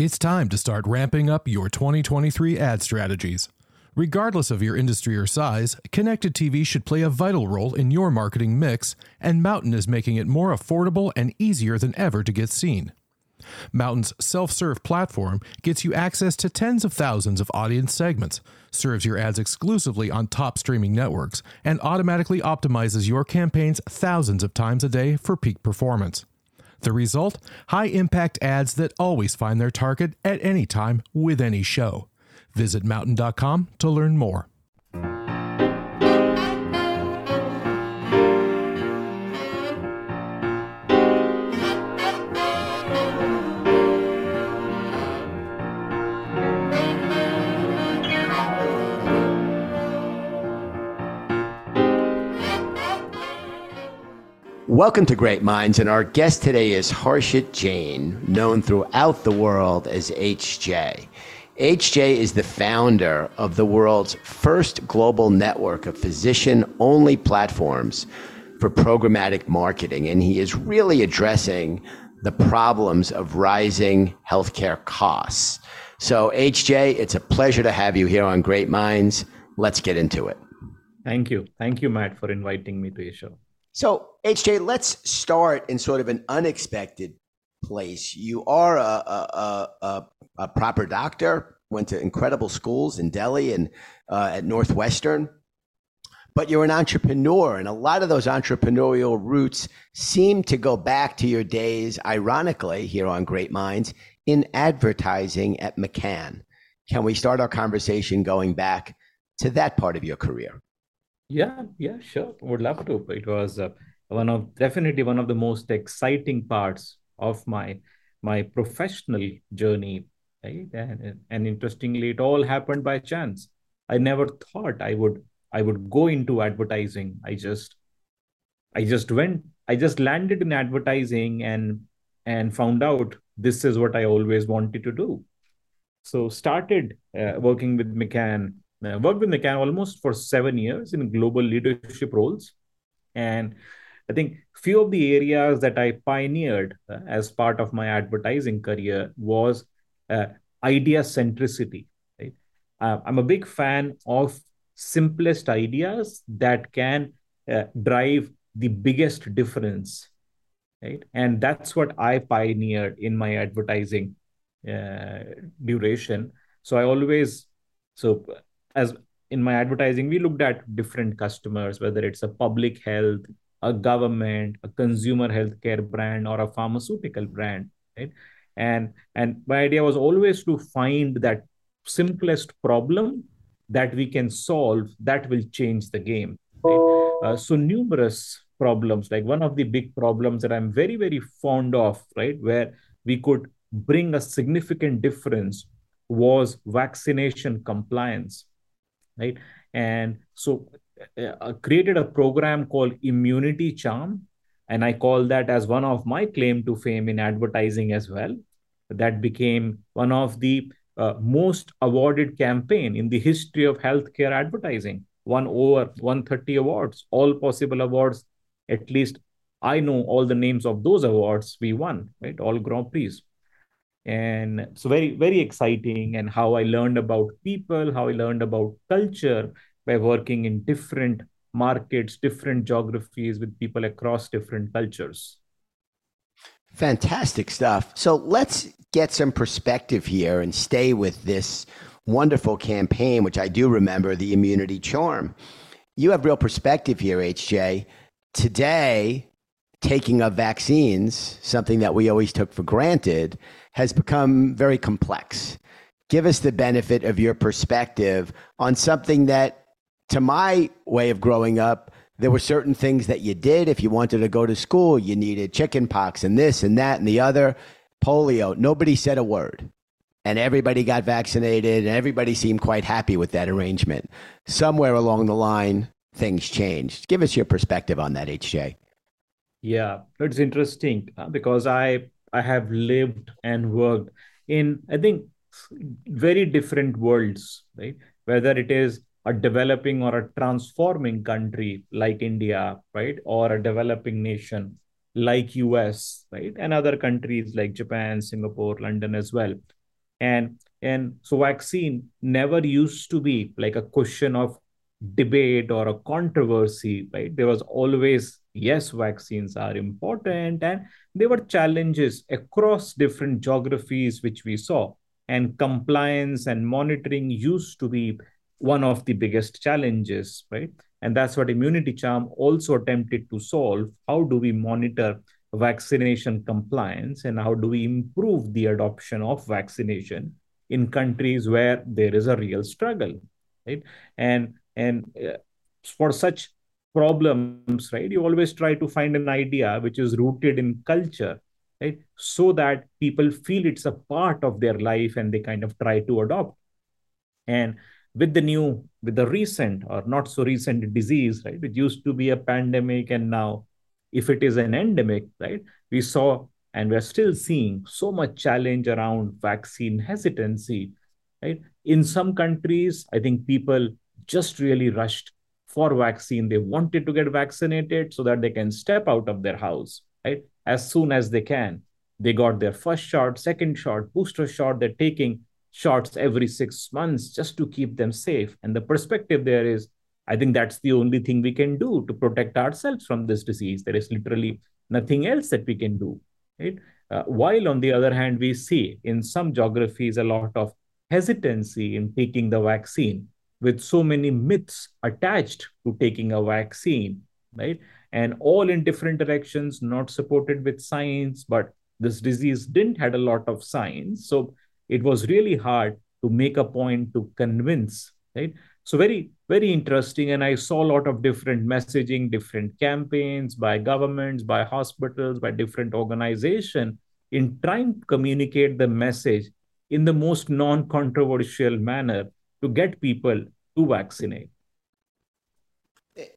It's time to start ramping up your 2023 ad strategies. Regardless of your industry or size, connected TV should play a vital role in your marketing mix, and Mountain is making it more affordable and easier than ever to get seen. Mountain's self serve platform gets you access to tens of thousands of audience segments, serves your ads exclusively on top streaming networks, and automatically optimizes your campaigns thousands of times a day for peak performance. The result? High impact ads that always find their target at any time with any show. Visit mountain.com to learn more. Welcome to Great Minds, and our guest today is Harshit Jain, known throughout the world as HJ. HJ is the founder of the world's first global network of physician only platforms for programmatic marketing, and he is really addressing the problems of rising healthcare costs. So, HJ, it's a pleasure to have you here on Great Minds. Let's get into it. Thank you. Thank you, Matt, for inviting me to your show. So, HJ, let's start in sort of an unexpected place. You are a, a, a, a proper doctor, went to incredible schools in Delhi and uh, at Northwestern, but you're an entrepreneur, and a lot of those entrepreneurial roots seem to go back to your days, ironically, here on Great Minds, in advertising at McCann. Can we start our conversation going back to that part of your career? Yeah, yeah, sure. Would love to. It was uh, one of definitely one of the most exciting parts of my my professional journey. Right? And, and interestingly, it all happened by chance. I never thought I would I would go into advertising. I just I just went. I just landed in advertising and and found out this is what I always wanted to do. So started uh, working with McCann I worked with McCann almost for seven years in global leadership roles. And I think few of the areas that I pioneered uh, as part of my advertising career was uh, idea centricity. Right? Uh, I'm a big fan of simplest ideas that can uh, drive the biggest difference. Right? And that's what I pioneered in my advertising uh, duration. So I always so as in my advertising, we looked at different customers, whether it's a public health, a government, a consumer healthcare brand, or a pharmaceutical brand, right? And and my idea was always to find that simplest problem that we can solve that will change the game. Right? Uh, so numerous problems, like one of the big problems that I'm very very fond of, right, where we could bring a significant difference was vaccination compliance right? And so uh, I created a program called Immunity Charm, and I call that as one of my claim to fame in advertising as well. That became one of the uh, most awarded campaign in the history of healthcare advertising. Won over 130 awards, all possible awards. At least I know all the names of those awards we won, right? All Grand Prix and so very very exciting. And how i learned about people how i learned about culture by working in different markets different geographies with people across different cultures. Fantastic stuff. So let's get some perspective here and stay with this wonderful campaign which i do remember the immunity charm. You have real perspective here hj today taking of vaccines something that we always took for granted has become very complex. Give us the benefit of your perspective on something that, to my way of growing up, there were certain things that you did. If you wanted to go to school, you needed chicken pox and this and that and the other, polio. Nobody said a word. And everybody got vaccinated, and everybody seemed quite happy with that arrangement. Somewhere along the line, things changed. Give us your perspective on that, HJ. Yeah, it's interesting uh, because I I have lived and worked in, I think, very different worlds, right? Whether it is a developing or a transforming country like India, right? Or a developing nation like US, right? And other countries like Japan, Singapore, London as well. and and so vaccine never used to be like a question of debate or a controversy right there was always yes vaccines are important and there were challenges across different geographies which we saw and compliance and monitoring used to be one of the biggest challenges right? And that's what immunity charm also attempted to solve. How do we monitor vaccination compliance and how do we improve the adoption of vaccination in countries where there is a real struggle right? And and uh, for such problems right? You always try to find an idea which is rooted in culture right? So that people feel it's a part of their life and they kind of try to adopt. And with the new with the recent or not so recent disease right? It used to be a pandemic and now if it is an endemic right? We saw and we're still seeing so much challenge around vaccine hesitancy right? In some countries i think people just really rushed for vaccine they wanted to get vaccinated so that they can step out of their house right as soon as they can they got their first shot second shot booster shot they're taking shots every six months just to keep them safe. And the perspective there is, I think that's the only thing we can do to protect ourselves from this disease. There is literally nothing else that we can do. Right? Uh, while on the other hand, we see in some geographies a lot of hesitancy in taking the vaccine, with so many myths attached to taking a vaccine, right? And all in different directions, not supported with science, but this disease didn't had a lot of science. So it was really hard to make a point to convince right so very very interesting and i saw a lot of different messaging different campaigns by governments by hospitals by different organizations in trying to communicate the message in the most non-controversial manner to get people to vaccinate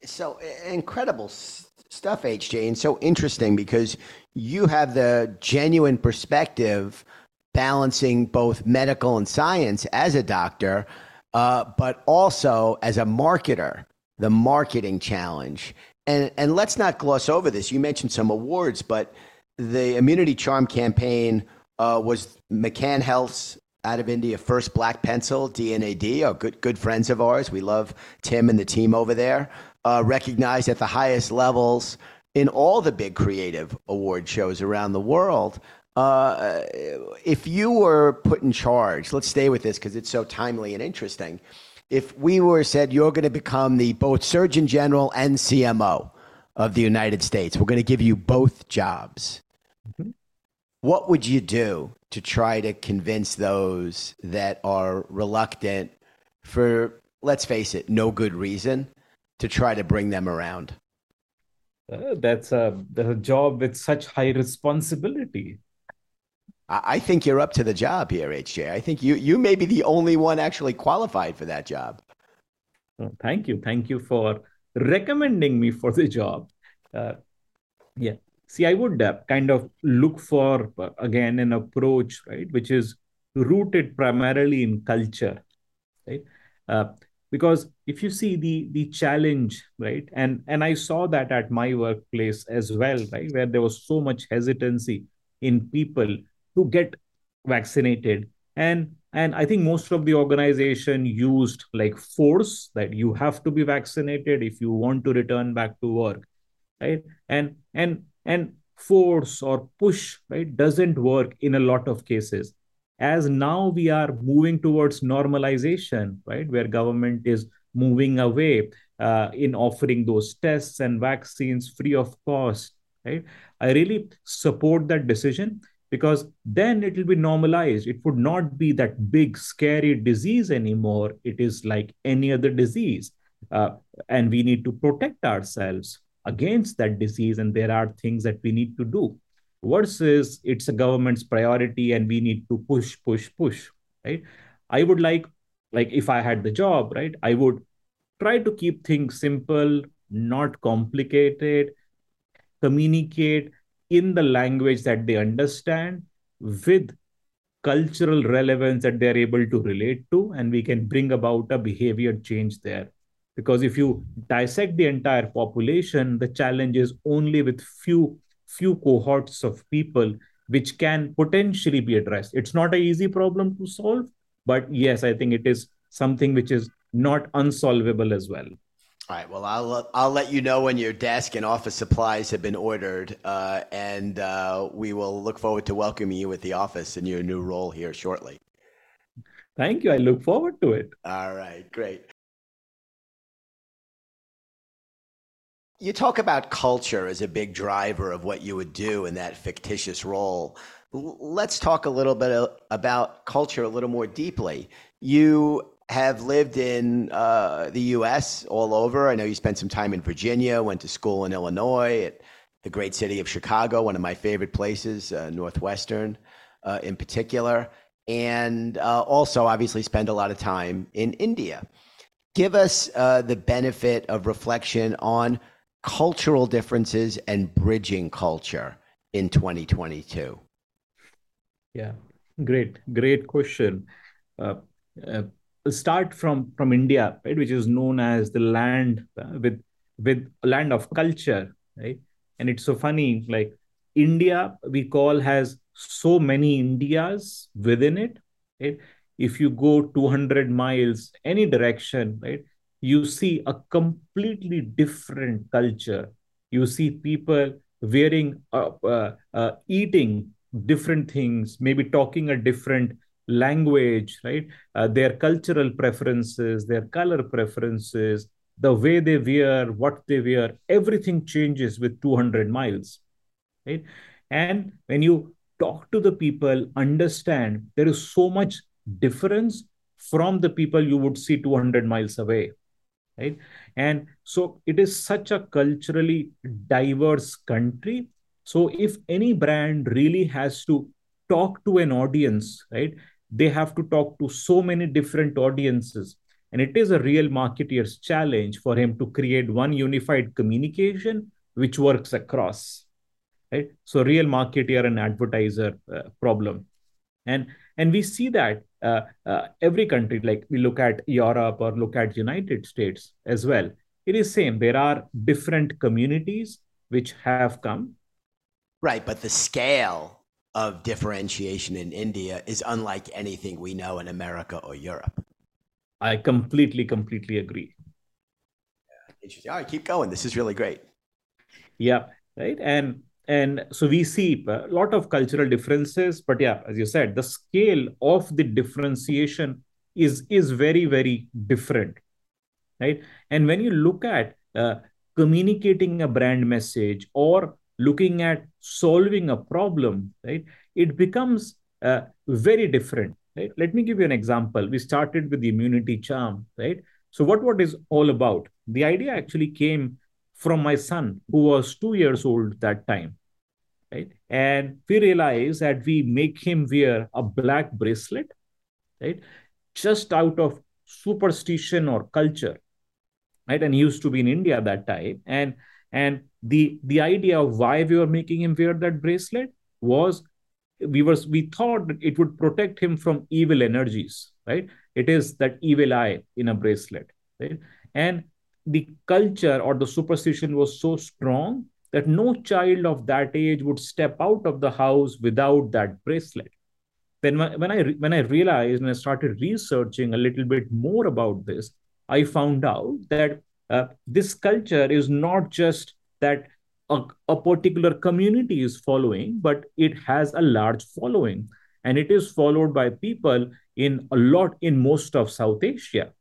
so incredible stuff hj and so interesting because you have the genuine perspective balancing both medical and science as a doctor, uh, but also as a marketer, the marketing challenge. And, and let's not gloss over this. You mentioned some awards, but the Immunity Charm campaign uh, was McCann Health's out of India first black pencil, D&AD, are good, good friends of ours. We love Tim and the team over there. Uh, recognized at the highest levels in all the big creative award shows around the world. Uh, if you were put in charge, let's stay with this because it's so timely and interesting. If we were said you're going to become the both Surgeon General and CMO of the United States, we're going to give you both jobs. Mm-hmm. What would you do to try to convince those that are reluctant for, let's face it, no good reason to try to bring them around? Uh, that's a, that's a job with such high responsibility. I think you're up to the job here, HJ. I think you you may be the only one actually qualified for that job. Oh, thank you, thank you for recommending me for the job. Uh, yeah, see, I would uh, kind of look for uh, again an approach, right, which is rooted primarily in culture, right? Uh, because if you see the the challenge, right, and and I saw that at my workplace as well, right, where there was so much hesitancy in people to get vaccinated and and i think most of the organization used like force that you have to be vaccinated if you want to return back to work right and and and force or push right doesn't work in a lot of cases as now we are moving towards normalization right where government is moving away uh, in offering those tests and vaccines free of cost right i really support that decision because then it will be normalized. It would not be that big, scary disease anymore. It is like any other disease. Uh, and we need to protect ourselves against that disease. And there are things that we need to do versus it's a government's priority and we need to push, push, push, right? I would like, like if I had the job, right, I would try to keep things simple, not complicated, communicate in the language that they understand with cultural relevance that they're able to relate to and we can bring about a behavior change there because if you dissect the entire population the challenge is only with few few cohorts of people which can potentially be addressed. It's not an easy problem to solve, but yes, I think it is something which is not unsolvable as well. All right. Well, I'll I'll let you know when your desk and office supplies have been ordered, uh, and uh, we will look forward to welcoming you at the office in your new role here shortly. Thank you. I look forward to it. All right. Great. You talk about culture as a big driver of what you would do in that fictitious role. Let's talk a little bit about culture a little more deeply. You have lived in uh, the U.S. all over. I know you spent some time in Virginia, went to school in Illinois, at the great city of Chicago, one of my favorite places, uh, Northwestern uh, in particular, and uh, also obviously spend a lot of time in India. Give us uh, the benefit of reflection on cultural differences and bridging culture in 2022? Yeah, great, great question. Uh, uh, start from from India, right, which is known as the land uh, with with land of culture, right? And it's so funny, like India, we call has so many Indias within it. Right? If you go 200 miles any direction, right, you see a completely different culture. You see people wearing, uh, uh, uh, eating different things, maybe talking a different language, right? Uh, their cultural preferences, their color preferences, the way they wear, what they wear, everything changes with 200 miles, right? And when you talk to the people, understand there is so much difference from the people you would see 200 miles away right? And so it is such a culturally diverse country. So if any brand really has to talk to an audience right they have to talk to so many different audiences. And it is a real marketeer's challenge for him to create one unified communication which works across right? So real marketeer and advertiser uh, problem. And and we see that uh, uh, every country like we look at europe or look at united states as well it is same. There are different communities which have come. Right but the scale of differentiation in india is unlike anything we know in america or europe. I completely completely agree. Interesting. All right keep going. This is really great. Yeah right? And and so we see a lot of cultural differences but yeah as you said the scale of the differentiation is is very very different right? And when you look at uh, communicating a brand message or looking at solving a problem right it becomes uh, very different right? Let me give you an example. We started with the immunity charm right? So what what is all about? The idea actually came from my son, who was two years old that time. Right? And we realized that we make him wear a black bracelet, right? Just out of superstition or culture. Right. And he used to be in India that time. And and the the idea of why we were making him wear that bracelet was we were we thought it would protect him from evil energies right it is that evil eye in a bracelet right and the culture or the superstition was so strong that no child of that age would step out of the house without that bracelet. Then when I when I realized and I started researching a little bit more about this, I found out that uh, this culture is not just that a, a particular community is following, but it has a large following, and it is followed by people in a lot in most of South Asia,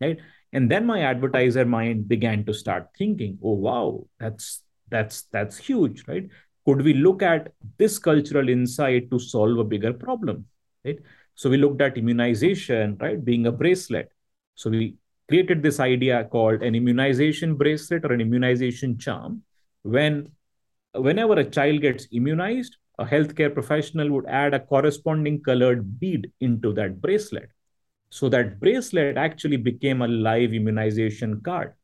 right? And then my advertiser mind began to start thinking, oh, wow, that's that's that's huge, right? Could we look at this cultural insight to solve a bigger problem, right? So we looked at immunization, right, being a bracelet. So we created this idea called an immunization bracelet or an immunization charm. When whenever a child gets immunized, a healthcare professional would add a corresponding colored bead into that bracelet. So that bracelet actually became a live immunization card.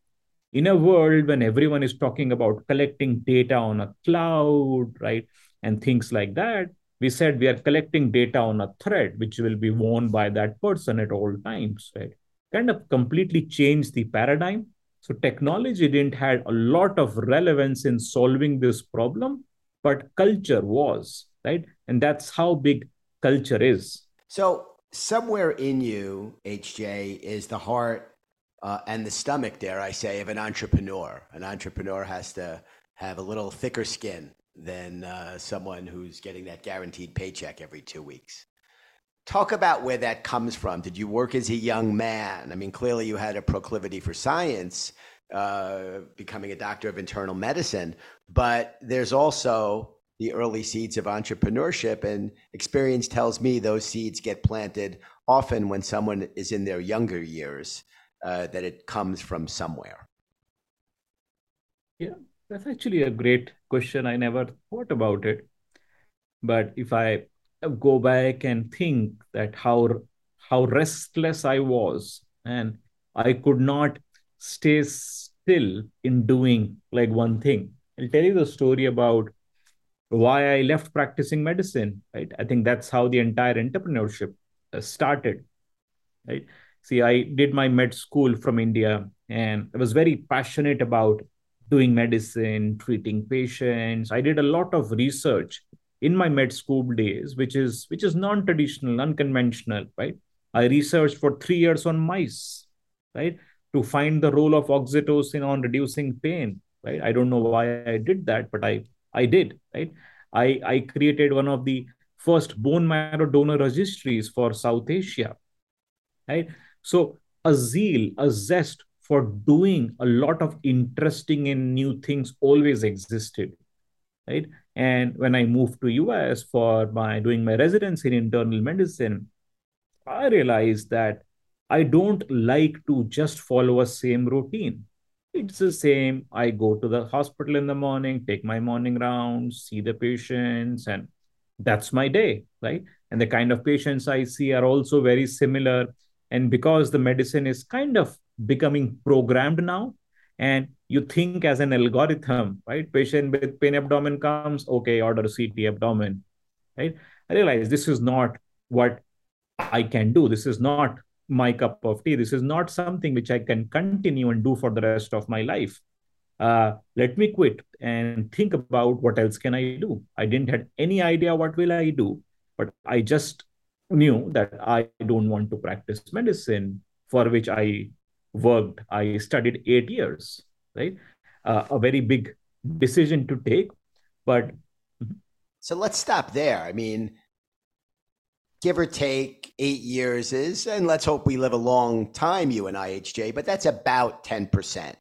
In a world when everyone is talking about collecting data on a cloud, right, and things like that, we said we are collecting data on a thread, which will be worn by that person at all times, right? Kind of completely changed the paradigm. So technology didn't have a lot of relevance in solving this problem, but culture was. right? And that's how big culture is. So somewhere in you, HJ, is the heart uh, and the stomach, dare I say, of an entrepreneur. An entrepreneur has to have a little thicker skin than uh, someone who's getting that guaranteed paycheck every two weeks. Talk about where that comes from. Did you work as a young man? I mean, clearly you had a proclivity for science, uh, becoming a doctor of internal medicine, but there's also the early seeds of entrepreneurship. And experience tells me those seeds get planted often when someone is in their younger years, uh, that it comes from somewhere. Yeah, that's actually a great question. I never thought about it. But if I go back and think that how how restless I was and I could not stay still in doing like one thing. I'll tell you the story about why I left practicing medicine. Right, I think that's how the entire entrepreneurship uh, started. Right, see, I did my med school from India, and I was very passionate about doing medicine, treating patients. I did a lot of research in my med school days, which is which is non-traditional, unconventional, right? I researched for three years on mice, right, to find the role of oxytocin on reducing pain, right? I don't know why I did that, but I I did, right? I I created one of the first bone marrow donor registries for South Asia, right? So a zeal, a zest for doing a lot of interesting and new things always existed, right? And when I moved to US for my doing my residency in internal medicine, I realized that I don't like to just follow a same routine. It's the same. I go to the hospital in the morning, take my morning rounds, see the patients, and that's my day, right? And the kind of patients I see are also very similar. And because the medicine is kind of becoming programmed now, and you think as an algorithm, right? Patient with pain abdomen comes, okay, order CT abdomen, right? I realize this is not what I can do. This is not my cup of tea. This is not something which I can continue and do for the rest of my life. Uh, let me quit and think about what else can I do. I didn't have any idea what will I do, but I just knew that I don't want to practice medicine for which I worked. I studied eight years, right? Uh, a very big decision to take, but. So let's stop there. I mean, give or take eight years is, and let's hope we live a long time, you and IHJ, but that's about 10%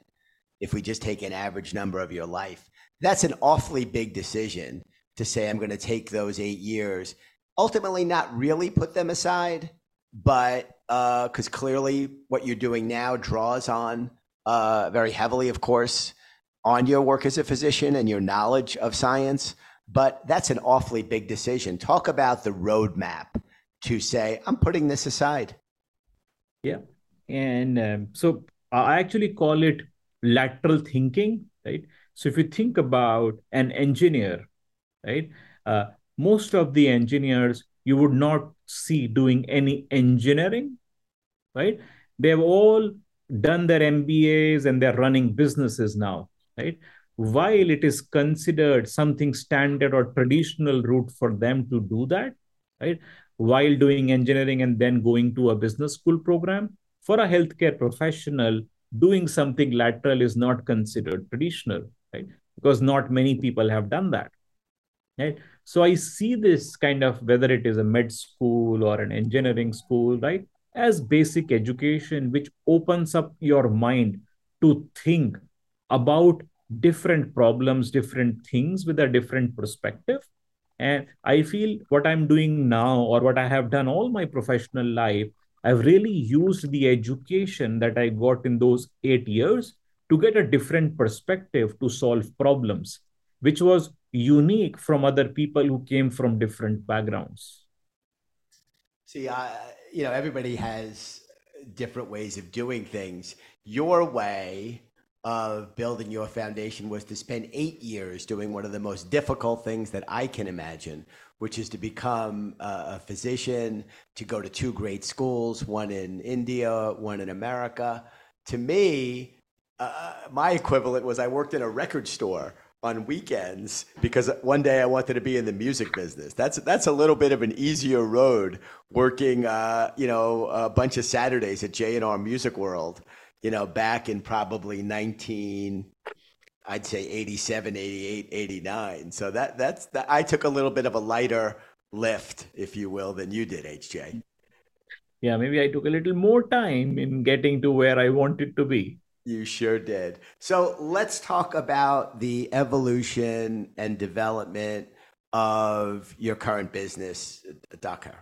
if we just take an average number of your life. That's an awfully big decision to say, I'm going to take those eight years, ultimately, not really put them aside, but because uh, clearly what you're doing now draws on uh, very heavily, of course, on your work as a physician and your knowledge of science. But that's an awfully big decision. Talk about the roadmap to say, I'm putting this aside. Yeah. And um, so I actually call it lateral thinking, right? So if you think about an engineer, right, uh, most of the engineers you would not see doing any engineering, right? They've all done their MBAs and they're running businesses now, right? While it is considered something standard or traditional route for them to do that, right? While doing engineering and then going to a business school program, for a healthcare professional, doing something lateral is not considered traditional, right? Because not many people have done that. Right? So I see this kind of whether it is a med school or an engineering school, right? as basic education, which opens up your mind to think about different problems, different things with a different perspective. And I feel what I'm doing now, or what I have done all my professional life, I've really used the education that I got in those eight years to get a different perspective to solve problems, which was unique from other people who came from different backgrounds. See, I, you know, everybody has different ways of doing things. Your way of building your foundation was to spend eight years doing one of the most difficult things that I can imagine, which is to become a physician, to go to two great schools, one in India, one in America. To me, uh, my equivalent was I worked in a record store on weekends because one day I wanted to be in the music business. That's that's a little bit of an easier road working, uh, you know, a bunch of Saturdays at J and R Music World. You know, back in probably 19, I'd say 87, 88, 89. So that that's that. I took a little bit of a lighter lift, if you will, than you did, HJ. Yeah, maybe I took a little more time in getting to where I wanted to be. You sure did. So let's talk about the evolution and development of your current business, Doceree.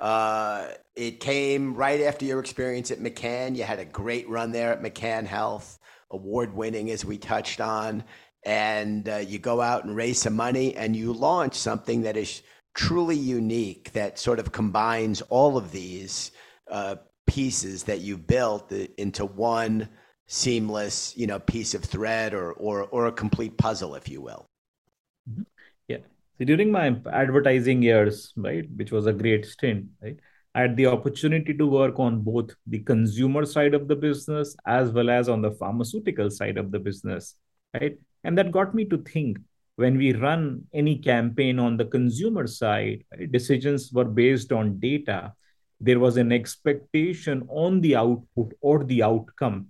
Uh, it came right after your experience at McCann. You had a great run there at McCann Health, award winning, as we touched on. And uh, you go out and raise some money and you launch something that is truly unique that sort of combines all of these uh, pieces that you built into one seamless, you know, piece of thread or or or a complete puzzle, if you will. Mm-hmm. Yeah. So during my advertising years, right, which was a great stint, right, I had the opportunity to work on both the consumer side of the business as well as on the pharmaceutical side of the business, right, and that got me to think when we run any campaign on the consumer side, right, decisions were based on data. There was an expectation on the output or the outcome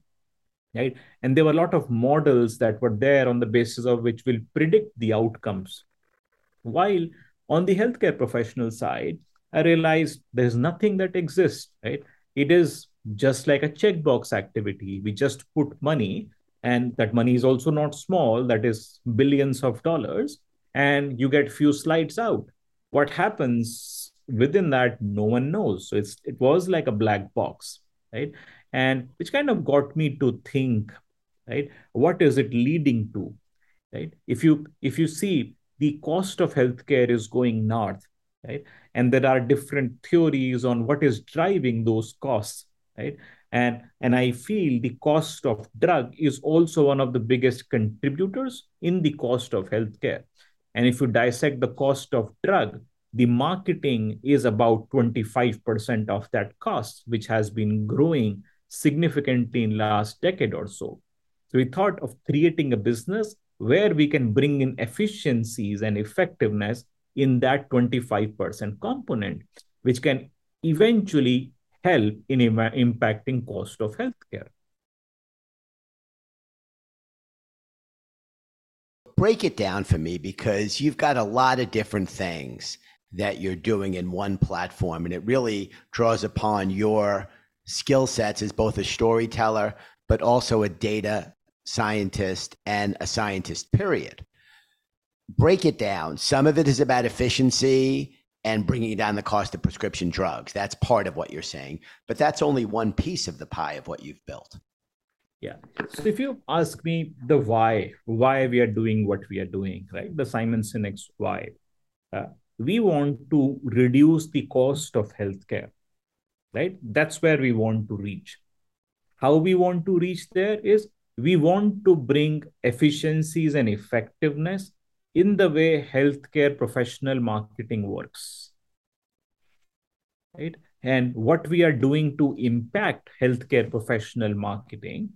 right? And there were a lot of models that were there on the basis of which will predict the outcomes while on the healthcare professional side i realized there's nothing that exists right? It is just like a checkbox activity. We just put money and that money is also not small that is billions of dollars and you get few slides out. What happens within that no one knows. So it's it was like a black box right? And which kind of got me to think right what is it leading to right? If you if you see the cost of healthcare is going north right? And there are different theories on what is driving those costs right? And and i feel the cost of drug is also one of the biggest contributors in the cost of healthcare. And if you dissect the cost of drug the marketing is about 25% of that cost which has been growing significantly in last decade or so. So we thought of creating a business where we can bring in efficiencies and effectiveness in that 25% component, which can eventually help in Im- impacting cost of healthcare. Break it down for me because you've got a lot of different things that you're doing in one platform, and it really draws upon your skill sets as both a storyteller, but also a data scientist and a scientist, period. Break it down. Some of it is about efficiency and bringing down the cost of prescription drugs. That's part of what you're saying, but that's only one piece of the pie of what you've built. Yeah. So if you ask me the why, why we are doing what we are doing, right? The Simon Sinek's why. Uh, we want to reduce the cost of healthcare right? That's where we want to reach. How we want to reach there is we want to bring efficiencies and effectiveness in the way healthcare professional marketing works. Right? And what we are doing to impact healthcare professional marketing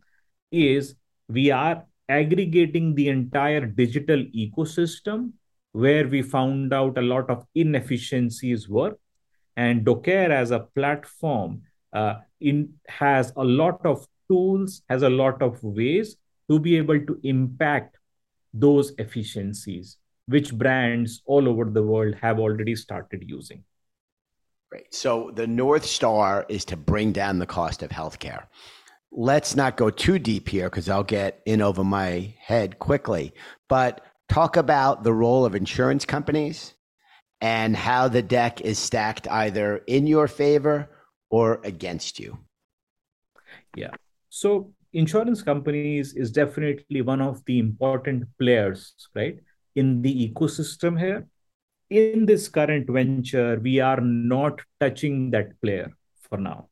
is we are aggregating the entire digital ecosystem where we found out a lot of inefficiencies were and Doceree as a platform uh, in, has a lot of tools, has a lot of ways to be able to impact those efficiencies, which brands all over the world have already started using. Great. So the North Star is to bring down the cost of healthcare. Let's not go too deep here because I'll get in over my head quickly. But talk about the role of insurance companies and how the deck is stacked either in your favor or against you. Yeah. So insurance companies is definitely one of the important players, right, in the ecosystem here. In this current venture, we are not touching that player for now.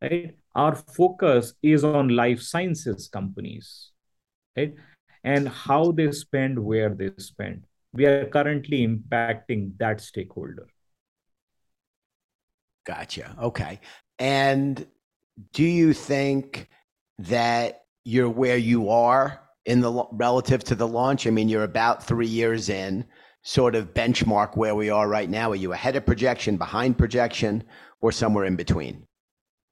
Right? Our focus is on life sciences companies, right? And how they spend, where they spend we are currently impacting that stakeholder. Gotcha. Okay. And do you think that you're where you are in the relative to the launch? I mean, you're about three years in. Sort of benchmark where we are right now. Are you ahead of projection, behind projection, or somewhere in between?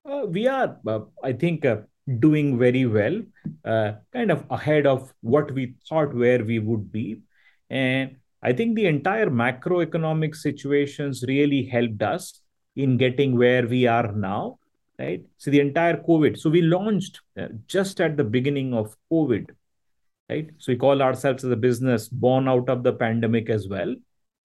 Uh, we are, uh, I think, uh, doing very well, uh, kind of ahead of what we thought where we would be. And I think the entire macroeconomic situations really helped us in getting where we are now, right? So the entire COVID. So we launched uh, just at the beginning of COVID, right? So we call ourselves as a business born out of the pandemic as well.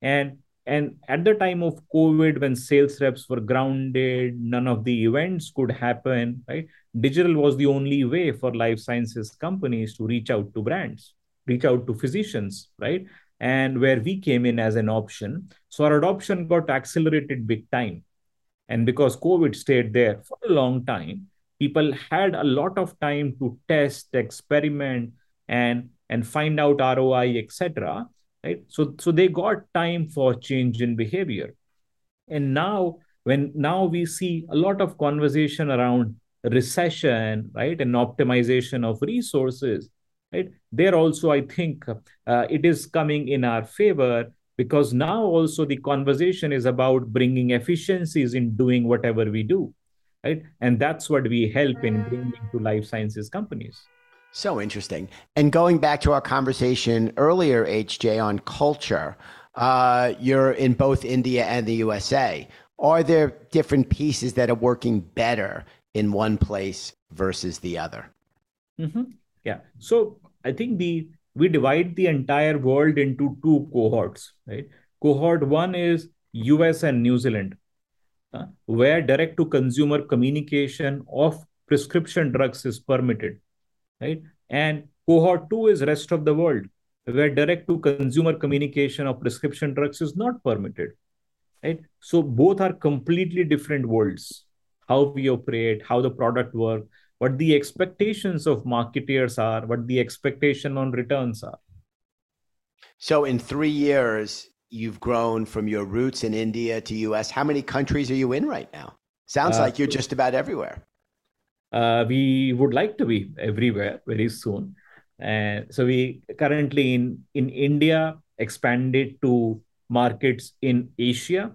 And and at the time of COVID, when sales reps were grounded, none of the events could happen, right? Digital was the only way for life sciences companies to reach out to brands, reach out to physicians, right? And where we came in as an option. So our adoption got accelerated big time. And because COVID stayed there for a long time, people had a lot of time to test, experiment, and, and find out ROI, etc right? So so they got time for change in behavior. And now when now we see a lot of conversation around recession right and optimization of resources right? There also i think uh, it is coming in our favor because now also the conversation is about bringing efficiencies in doing whatever we do right and that's what we help in bringing to life sciences companies so interesting. And going back to our conversation earlier, HJ, on culture, uh, you're in both India and the USA. Are there different pieces that are working better in one place versus the other? Mm-hmm. Yeah. So I think the we divide the entire world into two cohorts, right? Cohort one is US and New Zealand, uh, where direct to consumer communication of prescription drugs is permitted right? And cohort two is rest of the world, where direct to consumer communication of prescription drugs is not permitted, right? So both are completely different worlds. How we operate, how the product work, what the expectations of marketeers are, what the expectation on returns are. So in three years, you've grown from your roots in India to US. How many countries are you in right now? Sounds uh, like you're just about everywhere uh, we would like to be everywhere very soon. And so we currently in, in India expanded to markets in Asia,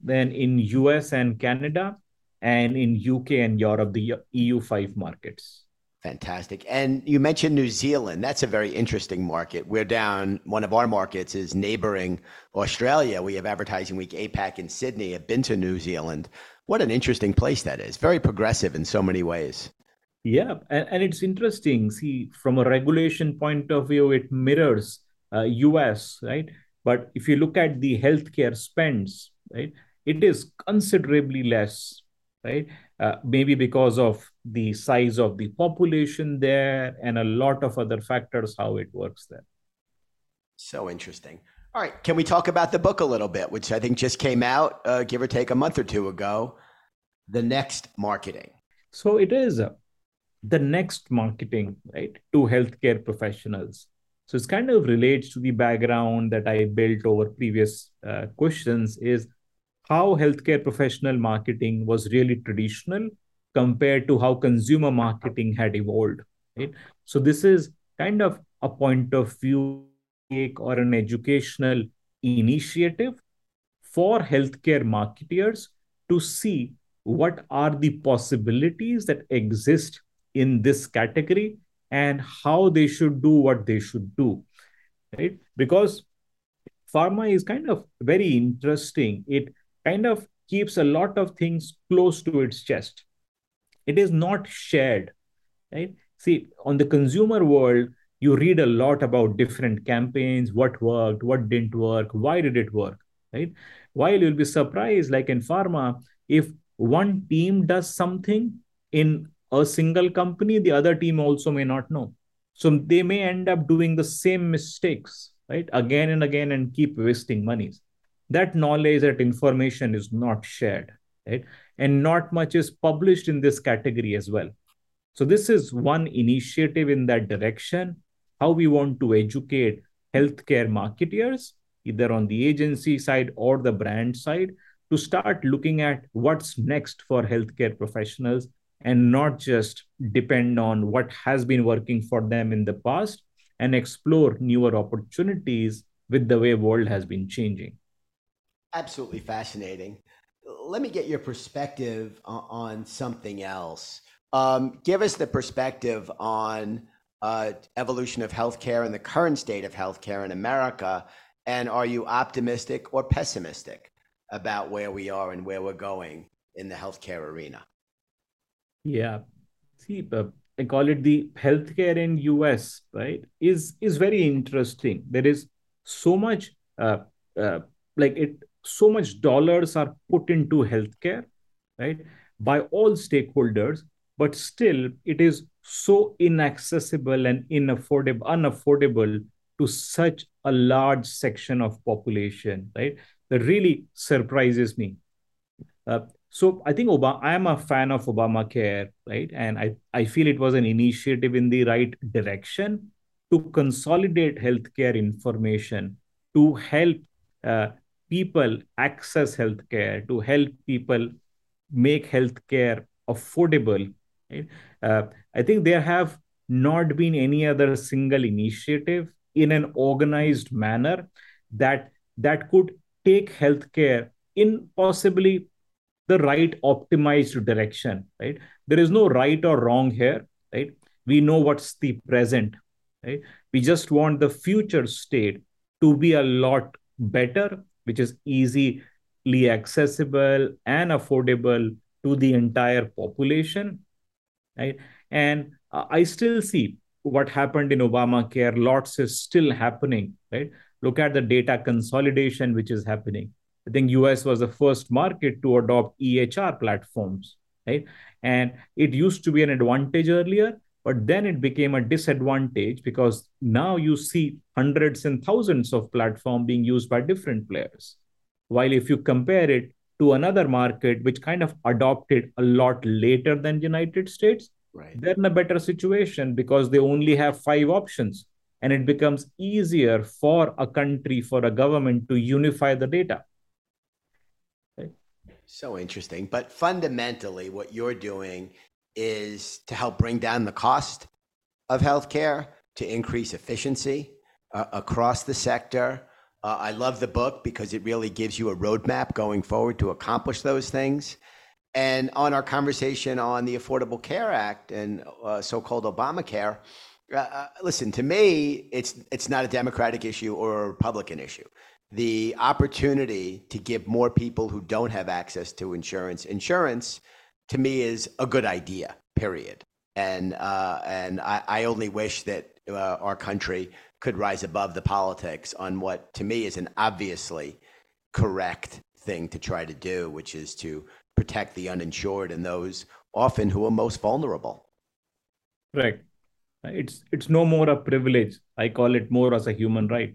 then in US and Canada, and in UK and Europe, the EU5 markets. Fantastic. And you mentioned New Zealand. That's a very interesting market. We're down, one of our markets is neighboring Australia. We have Advertising Week APAC in Sydney. I've been to New Zealand. What an interesting place that is. Very progressive in so many ways. Yeah, and, and it's interesting. See, from a regulation point of view, it mirrors uh, US, right? But if you look at the healthcare spends, right, it is considerably less, right? Uh, maybe because of the size of the population there and a lot of other factors how it works there. So interesting. All right. Can we talk about the book a little bit, which I think just came out, uh, give or take a month or two ago? The next marketing. So it is uh, the next marketing, right, to healthcare professionals. So it's kind of relates to the background that I built over previous uh, questions is how healthcare professional marketing was really traditional compared to how consumer marketing had evolved. Right? So this is kind of a point of view or an educational initiative for healthcare marketers to see what are the possibilities that exist in this category and how they should do what they should do right because pharma is kind of very interesting it kind of keeps a lot of things close to its chest it is not shared right see on the consumer world you read a lot about different campaigns, what worked, what didn't work, why did it work, right? While you'll be surprised, like in pharma, if one team does something in a single company, the other team also may not know. So they may end up doing the same mistakes, right? Again and again and keep wasting monies. That knowledge, that information is not shared, right? And not much is published in this category as well. So this is one initiative in that direction how we want to educate healthcare marketers, either on the agency side or the brand side, to start looking at what's next for healthcare professionals and not just depend on what has been working for them in the past, and explore newer opportunities with the way world has been changing. Absolutely fascinating. Let me get your perspective on something else. Um, give us the perspective on uh, evolution of healthcare and the current state of healthcare in America, and are you optimistic or pessimistic about where we are and where we're going in the healthcare arena? Yeah, see, uh, I call it the healthcare in US, right? Is is very interesting. There is so much, uh, uh, like it, so much dollars are put into healthcare, right, by all stakeholders, but still it is so inaccessible and inaffordable, unaffordable to such a large section of population, right? That really surprises me. Uh, so I think Obama, I am a fan of Obamacare, right? And I, I feel it was an initiative in the right direction to consolidate healthcare information, to help uh, people access healthcare, to help people make healthcare affordable. Right? Uh, I think there have not been any other single initiative in an organized manner that that could take healthcare in possibly the right optimized direction right there is no right or wrong here right we know what's the present right we just want the future state to be a lot better which is easily accessible and affordable to the entire population right? And uh, i still see what happened in obamacare. Lots is still happening right? Look at the data consolidation which is happening. I think us was the first market to adopt ehr platforms right? And it used to be an advantage earlier but then it became a disadvantage because now you see hundreds and thousands of platform being used by different players. While if you compare it to another market which kind of adopted a lot later than united states right. they're in a better situation because they only have five options and it becomes easier for a country for a government to unify the data. So interesting but fundamentally what you're doing is to help bring down the cost of healthcare to increase efficiency uh, across the sector uh, I love the book because it really gives you a roadmap going forward to accomplish those things. And on our conversation on the Affordable Care Act and uh, so-called Obamacare, uh, uh, listen to me, it's it's not a Democratic issue or a Republican issue. The opportunity to give more people who don't have access to insurance insurance, to me, is a good idea. Period. And uh, and I, I only wish that uh, our country could rise above the politics on what to me is an obviously correct thing to try to do, which is to protect the uninsured and those often who are most vulnerable. Right. It's it's no more a privilege. I call it more as a human right.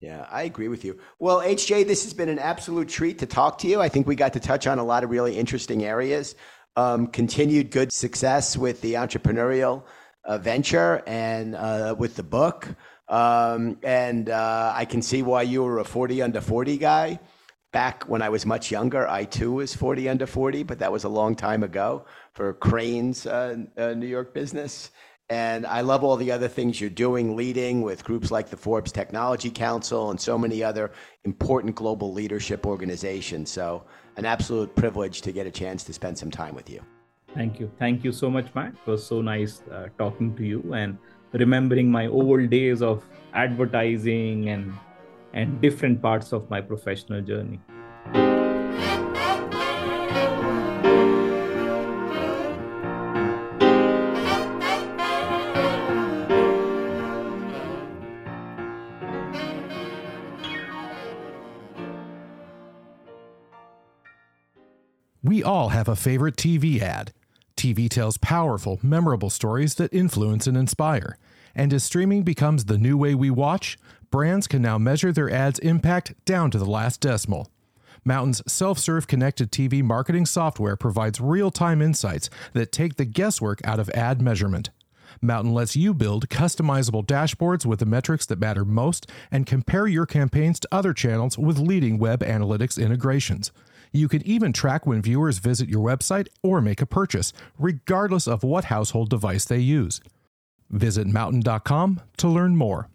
Yeah, I agree with you. Well, HJ, this has been an absolute treat to talk to you. I think we got to touch on a lot of really interesting areas. Um, continued good success with the entrepreneurial uh, venture and uh, with the book. Um, and uh, I can see why you were a 40 under 40 guy. Back when I was much younger, I too was 40 under 40, but that was a long time ago for Crain's uh, uh, New York business. And I love all the other things you're doing, leading with groups like the Forbes Technology Council and so many other important global leadership organizations. So, an absolute privilege to get a chance to spend some time with you. Thank you. Thank you so much, Matt. It was so nice uh, talking to you. And remembering my old days of advertising and and different parts of my professional journey. All have a favorite TV ad. TV tells powerful, memorable stories that influence and inspire. And as streaming becomes the new way we watch, brands can now measure their ads' impact down to the last decimal. Mountain's self serve connected TV marketing software provides real time insights that take the guesswork out of ad measurement. Mountain lets you build customizable dashboards with the metrics that matter most and compare your campaigns to other channels with leading web analytics integrations. You can even track when viewers visit your website or make a purchase, regardless of what household device they use. Visit mountain.com to learn more.